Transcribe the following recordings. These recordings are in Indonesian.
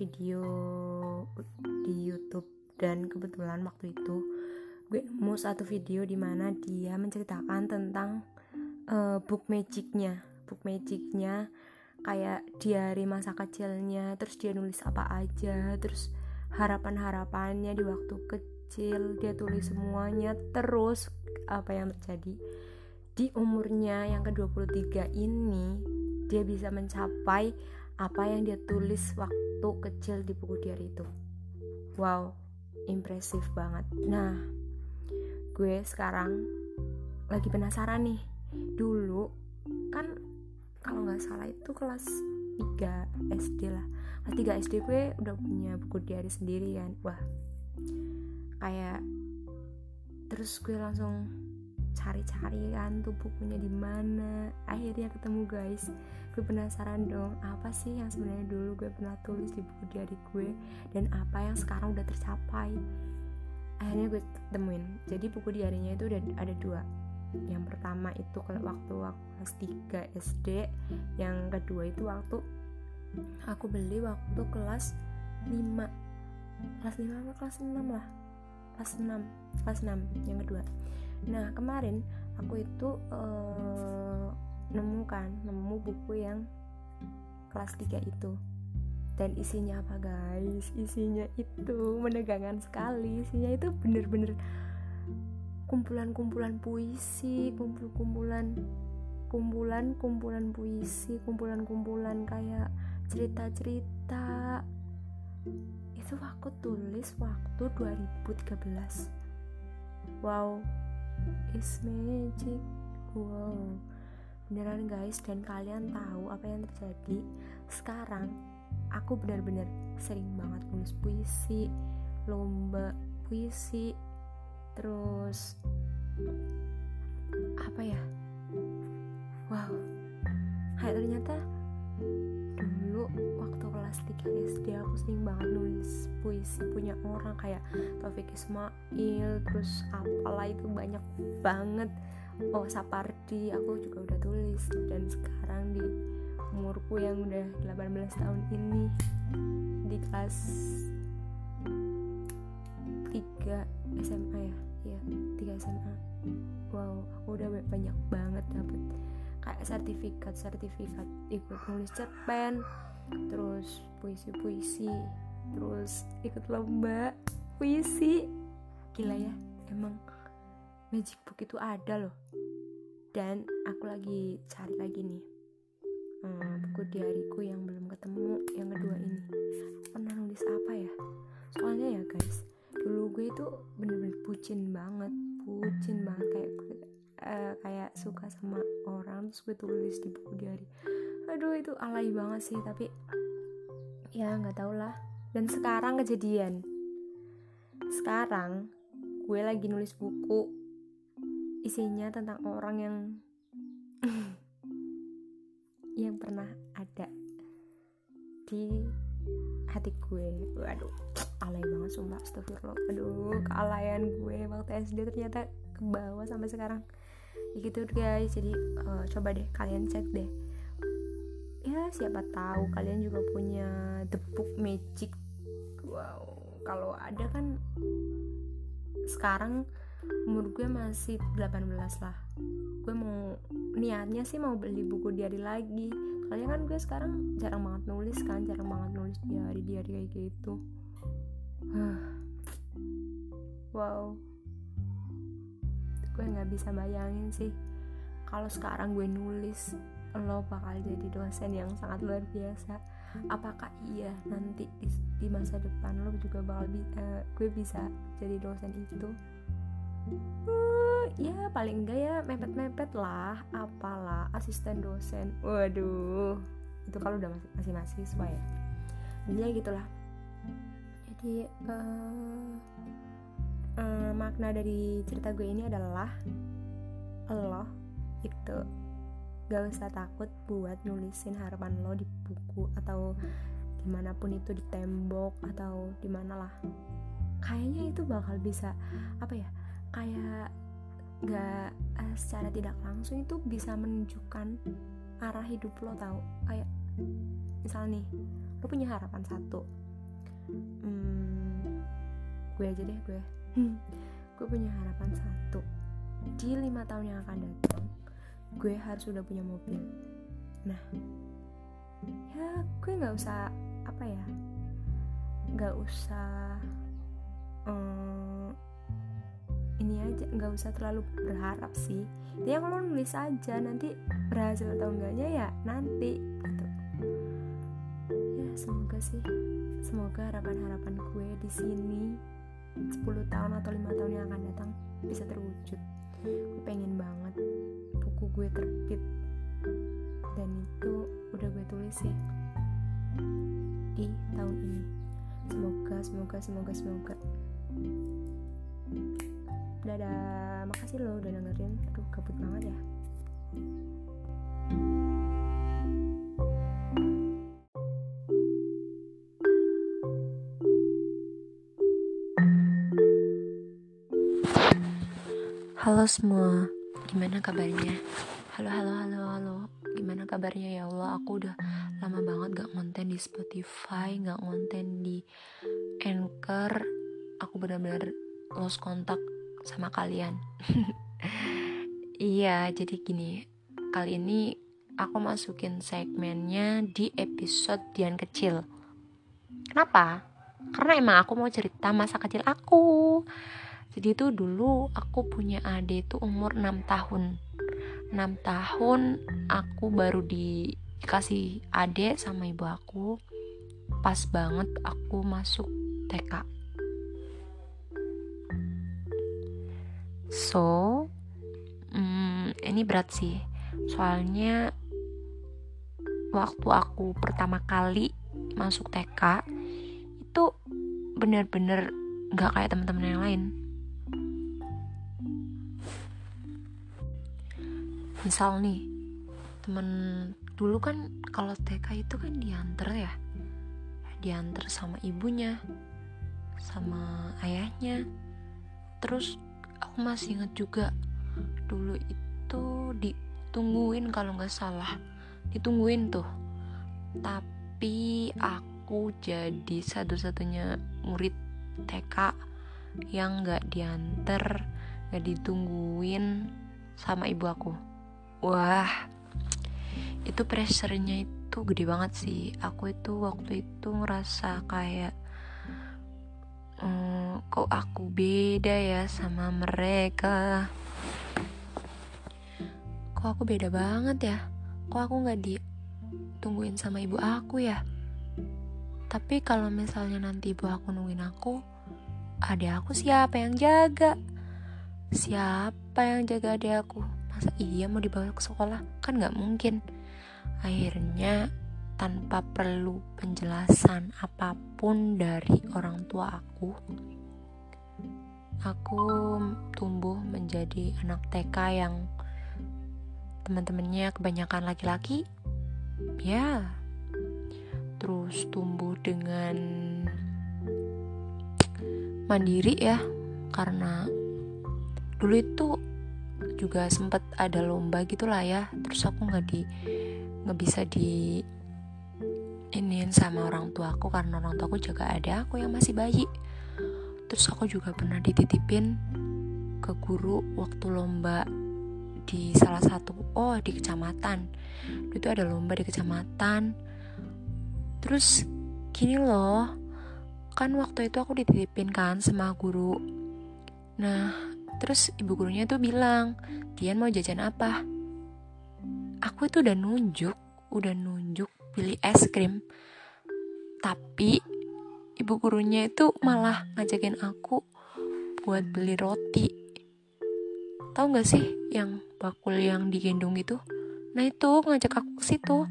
video di YouTube. Dan kebetulan waktu itu gue nemu satu video di mana dia menceritakan tentang uh, book magicnya. Book magicnya kayak diary masa kecilnya terus dia nulis apa aja terus harapan-harapannya di waktu kecil dia tulis semuanya terus apa yang terjadi? Di umurnya yang ke-23 ini dia bisa mencapai apa yang dia tulis waktu kecil di buku diary itu. Wow impresif banget. Nah gue sekarang lagi penasaran nih. Dulu kan kalau nggak salah itu kelas 3 SD lah. Kelas 3 SD gue udah punya buku diary sendiri kan. Wah kayak terus gue langsung cari-cari kan tuh bukunya di mana. Akhirnya ketemu guys gue penasaran dong apa sih yang sebenarnya dulu gue pernah tulis di buku diary gue dan apa yang sekarang udah tercapai? Akhirnya gue temuin. Jadi buku diarinya itu udah ada dua. Yang pertama itu waktu waktu kelas 3 SD yang kedua itu waktu aku beli waktu kelas 5 kelas 5 atau kelas 6 lah? Kelas 6 kelas 6 yang kedua nah kemarin aku itu uh, nemu kan nemu buku yang kelas 3 itu. Dan isinya apa guys? Isinya itu menegangkan sekali. Isinya itu bener-bener kumpulan-kumpulan puisi kumpul-kumpulan kumpulan-kumpulan puisi kumpulan-kumpulan kayak cerita-cerita. Itu aku tulis waktu 2013 wow it's magic. Wow. Beneran guys. Dan kalian tahu apa yang terjadi? Sekarang aku benar-benar sering banget nulis puisi lomba puisi terus apa ya? Wow. Kayak ternyata dulu waktu kelas 3 SD aku sering banget nulis puisi punya orang kayak Taufik Ismail terus apalah itu banyak banget. Oh Sapardi aku juga udah tulis. Dan sekarang di umurku yang udah 18 tahun ini di kelas 3 SMA ya? Iya 3 SMA wow aku udah banyak banget dapet kayak sertifikat sertifikat ikut nulis cerpen terus puisi-puisi terus ikut lomba puisi. Gila ya emang magic book itu ada loh. Dan aku lagi cari lagi nih hmm, buku diariku yang belum ketemu yang kedua ini. Pernah nulis apa ya? Soalnya ya guys dulu gue itu bener-bener bucin banget bucin banget kayak uh, kayak suka sama orang terus gue tulis di buku diary. Aduh itu alay banget sih tapi ya nggak tau lah. Dan sekarang kejadian. Sekarang gue lagi nulis buku isinya tentang orang yang yang pernah ada di hati gue. Waduh alay banget sumpah astagfirullah. Aduh kealayan gue waktu SD ternyata ke bawah sampai sekarang ya gitu guys jadi uh, coba deh kalian cek deh. Ya siapa tahu kalian juga punya the book magic. Wow kalau ada kan sekarang umur gue masih 18 lah. Gue mau niatnya sih mau beli buku diary lagi. Soalnya kan gue sekarang jarang banget nulis kan jarang banget nulis diary diary kayak gitu. Wow gue nggak bisa bayangin sih. Kalau sekarang gue nulis lo bakal jadi dosen yang sangat luar biasa. Apakah iya nanti di, di masa depan lo juga bakal bi uh, gue bisa jadi dosen itu? Uh, ya paling enggak ya mepet-mepet lah apalah asisten dosen. Waduh itu kalau udah masih mahasiswa ya. Jadi gitulah. Jadi uh, uh, makna dari cerita gue ini adalah lo itu gak usah takut buat nulisin harapan lo di buku atau di mana pun itu di tembok atau di mana lah. Kayaknya itu bakal bisa apa ya kayak gak uh, secara tidak langsung itu bisa menunjukkan arah hidup lo tau. Kayak misal nih lo punya harapan satu. Hmm, gue aja deh gue gue punya harapan satu. Di lima tahun yang akan datang gue harus udah punya mobil. Nah ya gue nggak usah apa ya nggak usah um, ini aja nggak usah terlalu berharap sih. Ya kalau nulis aja nanti berhasil atau enggaknya ya nanti gitu. Ya semoga sih. Semoga harapan-harapan gue di sini 10 tahun atau lima tahun yang akan datang bisa terwujud. Gue pengen banget buku gue terbit. Dan itu udah gue tulis ya di tahun ini. Semoga semoga semoga semoga. Dadah. Makasih lo udah dengerin. Aduh kabut banget ya Halo semua, gimana kabarnya? Halo, halo, halo, halo. Gimana kabarnya ya Allah? Aku udah lama banget gak ngonten di Spotify, gak ngonten di Anchor. Aku benar-benar lost kontak sama kalian. iya, jadi gini. Kali ini aku masukin segmennya di episode Dian Kecil. Kenapa? Karena emang aku mau cerita masa kecil aku jadi itu dulu aku punya adik itu umur 6 tahun. 6 tahun aku baru dikasih adik sama ibu aku. Pas banget aku masuk TK so hmm, ini berat sih. Soalnya waktu aku pertama kali masuk TK itu bener-bener nggak kayak teman-teman yang lain misal nih temen dulu kan kalau TK itu kan diantar ya. Diantar sama ibunya sama ayahnya. Terus aku masih inget juga dulu itu ditungguin kalau nggak salah. Ditungguin tuh. Tapi aku jadi satu-satunya murid TK yang nggak diantar nggak ditungguin sama ibu aku wah itu pressure-nya itu gede banget sih. Aku itu waktu itu ngerasa kayak hmm, kok aku beda ya sama mereka? Kok aku beda banget ya? Kok aku nggak ditungguin sama ibu aku ya? Tapi kalau misalnya nanti ibu aku nungguin aku ada aku siapa yang jaga? Siapa yang jaga adik aku masa iya mau dibawa ke sekolah? Kan nggak mungkin. Akhirnya tanpa perlu penjelasan apa pun dari orang tua aku aku tumbuh menjadi anak TK yang teman-temannya kebanyakan laki-laki. Ya. Terus tumbuh dengan mandiri ya karena dulu itu juga sempet ada lomba gitulah ya. Terus aku nggak di nggak bisa di iniin sama orang tua aku karena orang tua aku juga ada aku yang masih bayi. Terus aku juga pernah dititipin ke guru waktu lomba di salah satu oh di kecamatan. Itu ada lomba di kecamatan. Terus gini loh kan waktu itu aku dititipin kan sama guru. Nah Terus ibu gurunya tuh bilang, Dian mau jajan apa? Aku itu udah nunjuk, udah nunjuk pilih es krim. Tapi ibu gurunya itu malah ngajakin aku buat beli roti. Tahu gak sih yang bakul yang digendong itu? Nah itu ngajak aku ke situ.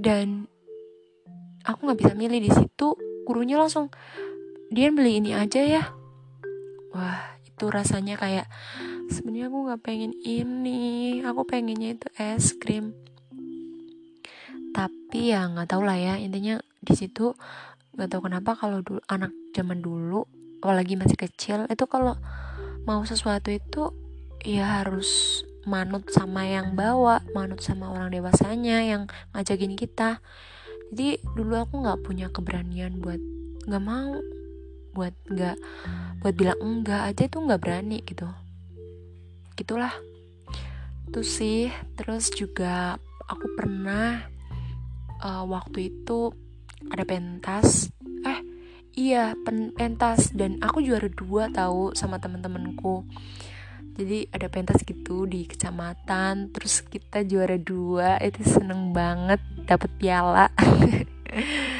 Dan aku nggak bisa milih di situ. Gurunya langsung, Dian beli ini aja ya. Wah, itu rasanya kayak sebenarnya aku nggak pengen ini aku pengennya itu es krim. Tapi ya nggak tau lah ya intinya di situ nggak tahu kenapa kalau dulu anak zaman dulu apalagi masih kecil itu kalau mau sesuatu itu ya harus manut sama yang bawa manut sama orang dewasanya yang ngajakin kita. Jadi dulu aku nggak punya keberanian buat nggak mau buat nggak buat bilang enggak aja tuh nggak berani gitu. Gitulah. Tuh sih. Terus juga aku pernah uh, waktu itu ada pentas. Eh iya pen pentas. Dan aku juara dua tahu sama teman-temanku jadi ada pentas gitu di kecamatan. Terus kita juara dua. Itu seneng banget. Dapat piala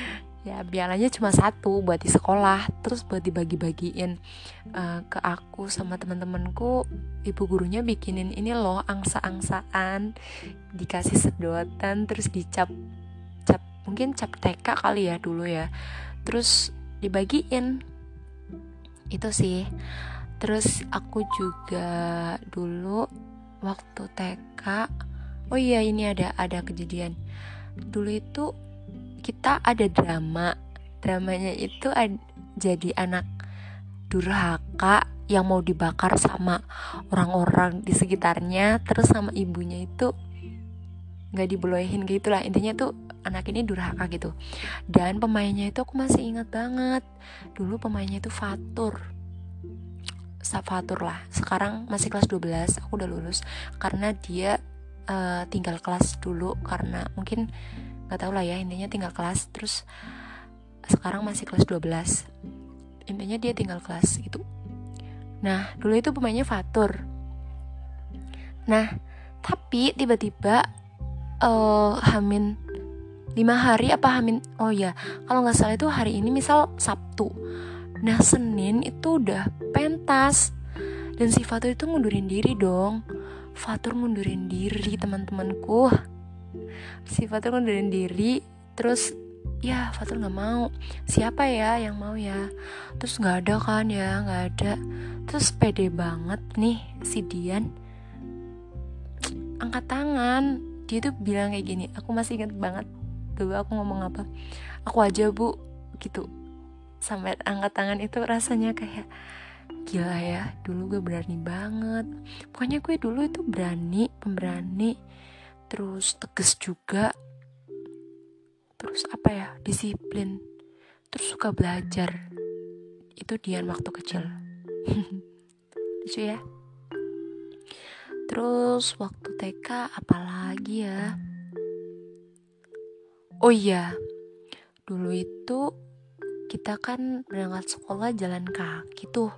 ya pialanya cuma satu buat di sekolah terus buat dibagi-bagiin uh, ke aku sama teman-temanku. Ibu gurunya bikinin ini loh angsa-angsaan dikasih sedotan terus dicap cap mungkin cap TK kali ya dulu ya. Terus dibagiin. Itu sih. Terus aku juga dulu waktu TK oh iya ini ada ada kejadian. Dulu itu kita ada drama. Dramanya itu ad, jadi anak durhaka yang mau dibakar sama orang-orang di sekitarnya terus sama ibunya itu nggak dibolehin gitu lah intinya tuh anak ini durhaka gitu. Dan pemainnya itu aku masih ingat banget. Dulu pemainnya itu Fatur. Fatur lah. Sekarang masih kelas 12 aku udah lulus. Karena dia uh, tinggal kelas dulu karena mungkin nggak tahu lah ya intinya tinggal kelas terus sekarang masih kelas 12 intinya dia tinggal kelas gitu. Nah dulu itu pemainnya Fatur. Nah tapi tiba-tiba uh, Hamin lima hari apa hamin oh ya kalau nggak salah itu hari ini misal Sabtu. Nah Senin itu udah pentas. Dan si Fatur itu ngundurin diri dong. Fatur ngundurin diri teman-temanku si Fatur ngundurin diri terus ya Fatur nggak mau. Siapa ya yang mau ya? Terus nggak ada kan ya nggak ada. Terus pede banget nih si Dian. Angkat tangan. Dia tuh bilang kayak gini aku masih inget banget dulu aku ngomong apa. Aku aja bu. Gitu. Sampai angkat tangan itu rasanya kayak gila ya dulu gue berani banget. Pokoknya gue dulu itu berani pemberani terus tegas juga. Terus apa ya disiplin. Terus suka belajar. Itu Dian waktu kecil. Lucu ya. Terus waktu TK apalagi ya? Oh iya, dulu itu kita kan berangkat sekolah jalan kaki tuh.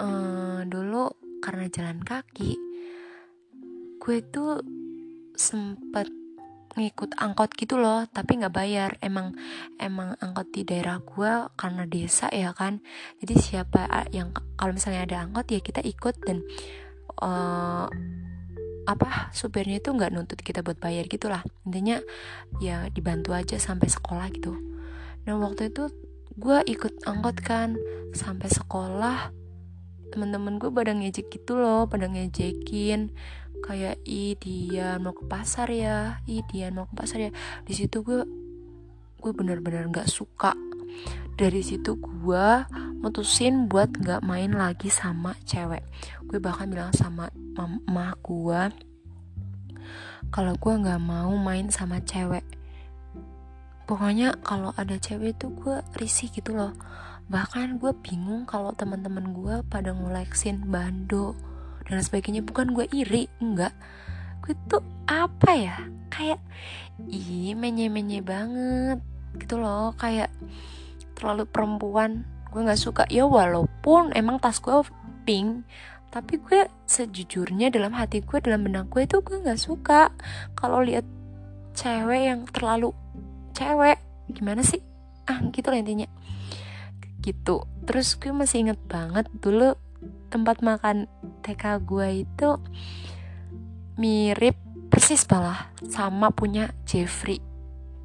Ehm, dulu karena jalan kaki, gue tuh sempet ngikut angkot gitu loh tapi nggak bayar. Emang emang angkot di daerah gue karena desa ya kan. Jadi siapa yang kalau misalnya ada angkot ya kita ikut dan uh, apa supirnya itu nggak nuntut kita buat bayar gitulah intinya ya dibantu aja sampai sekolah gitu. Nah waktu itu gue ikut angkot kan sampai sekolah teman-teman gue pada ngejek gitu loh pada ngejekin kayak i dia mau ke pasar ya. I dia mau ke pasar ya. Di situ gue gue bener-bener nggak suka. Dari situ gue mutusin buat nggak main lagi sama cewek. Gue bahkan bilang sama mama gue kalau gue nggak mau main sama cewek. Pokoknya kalau ada cewek itu gue risih gitu loh. Bahkan gue bingung kalau teman-teman gue pada nguleksin bando dan sebagainya. Bukan gue iri enggak. Gue tuh apa ya? Kayak ih menye menye banget gitu loh. Kayak terlalu perempuan. Gue nggak suka. Ya walaupun emang tas gue pink tapi gue sejujurnya dalam hati gue dalam benak gue itu gue nggak suka. Kalau lihat cewek yang terlalu cewek gimana sih? Ah gitu lah intinya. Gitu. Terus gue masih inget banget dulu tempat makan TK gue itu mirip persis malah sama punya Jeffrey.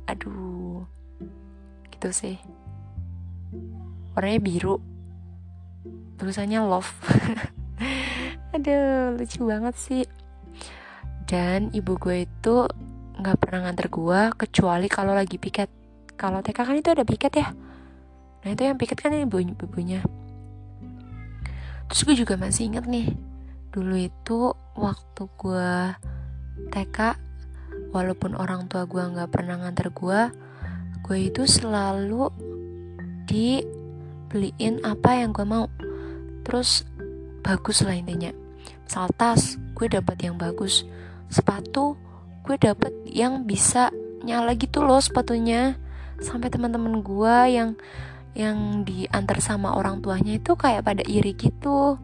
Aduh gitu sih. Warnanya biru tulisannya love. Aduh lucu banget sih. Dan ibu gue itu nggak pernah nganter gue kecuali kalau lagi piket. Kalau TK kan itu ada piket ya. Nah itu yang piket kan ibu ibunya terus gue juga masih inget nih dulu itu waktu gue TK walaupun orang tua gue nggak pernah nganter gue gue itu selalu dibeliin apa yang gue mau. Terus bagus lah intinya. Misal tas gue dapat yang bagus. Sepatu gue dapat yang bisa nyala gitu loh sepatunya. Sampai teman-teman gue yang yang diantar sama orang tuanya itu kayak pada iri gitu.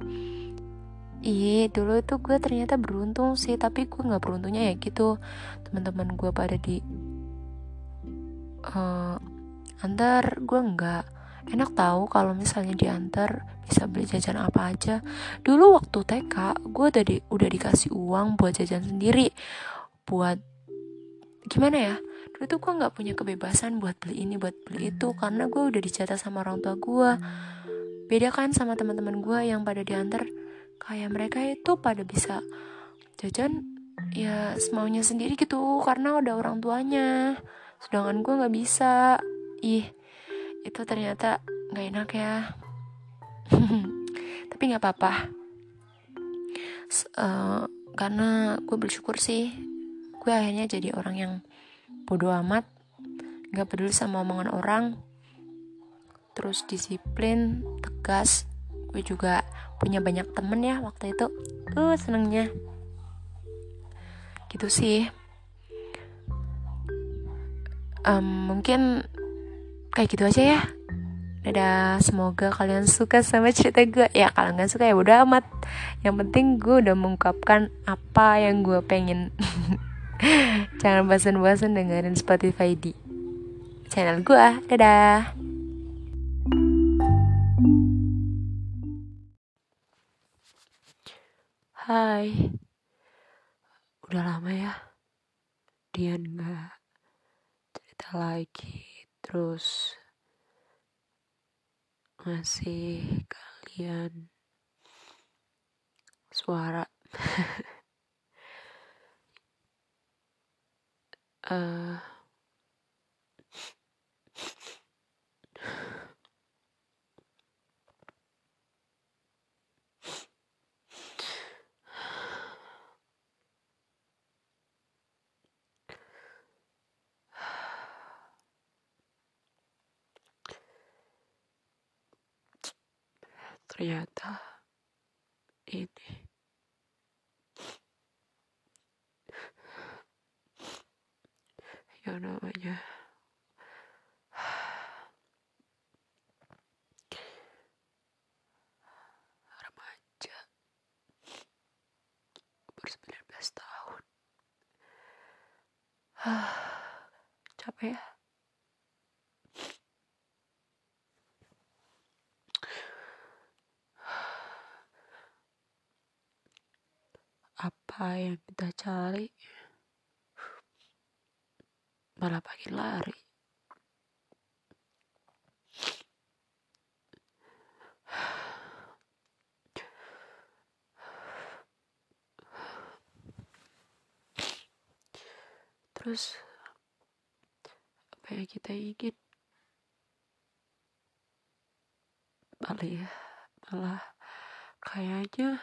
Iya dulu itu gue ternyata beruntung sih Tapi gue gak beruntungnya ya gitu. Teman-teman gue pada di uh, Antar gue nggak. Enak tahu kalau misalnya diantar Bisa beli jajan apa aja. Dulu waktu TK Gue udah, udah dikasih uang buat jajan sendiri. Buat Gimana ya Dulu tuh gue gak punya kebebasan buat beli ini Buat beli itu Karena gue udah dicatat sama orang tua gue Beda kan sama teman-teman gue yang pada diantar. Kayak mereka itu pada bisa jajan ya semaunya sendiri gitu karena udah orang tuanya. Sedangkan gue nggak bisa. Ih itu ternyata nggak enak ya. Tapi nggak apa-apa. Uh, karena gue bersyukur sih. Gue akhirnya jadi orang yang bodoh amat. Nggak peduli sama omongan orang. Terus disiplin tegas. Gue juga punya banyak temen ya waktu itu. Uh senengnya. Gitu sih. Um, mungkin kayak gitu aja ya. Dadah, semoga kalian suka sama cerita gue Ya kalau nggak suka ya udah amat. Yang penting gue udah mengungkapkan apa yang gue pengen Jangan bosan-bosan dengerin Spotify di channel gue Dadah. Hai, udah lama ya Dian nggak cerita lagi, terus ngasih kalian suara. uh, ternyata ini yang namanya. Remaja. Umur 19 tahun. Capek ya? Apa yang kita cari malah makin lari. Terus apa yang kita ingin? Malah ya malah kayaknya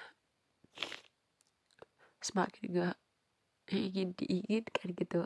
semakin gak ingin diinginkan gitu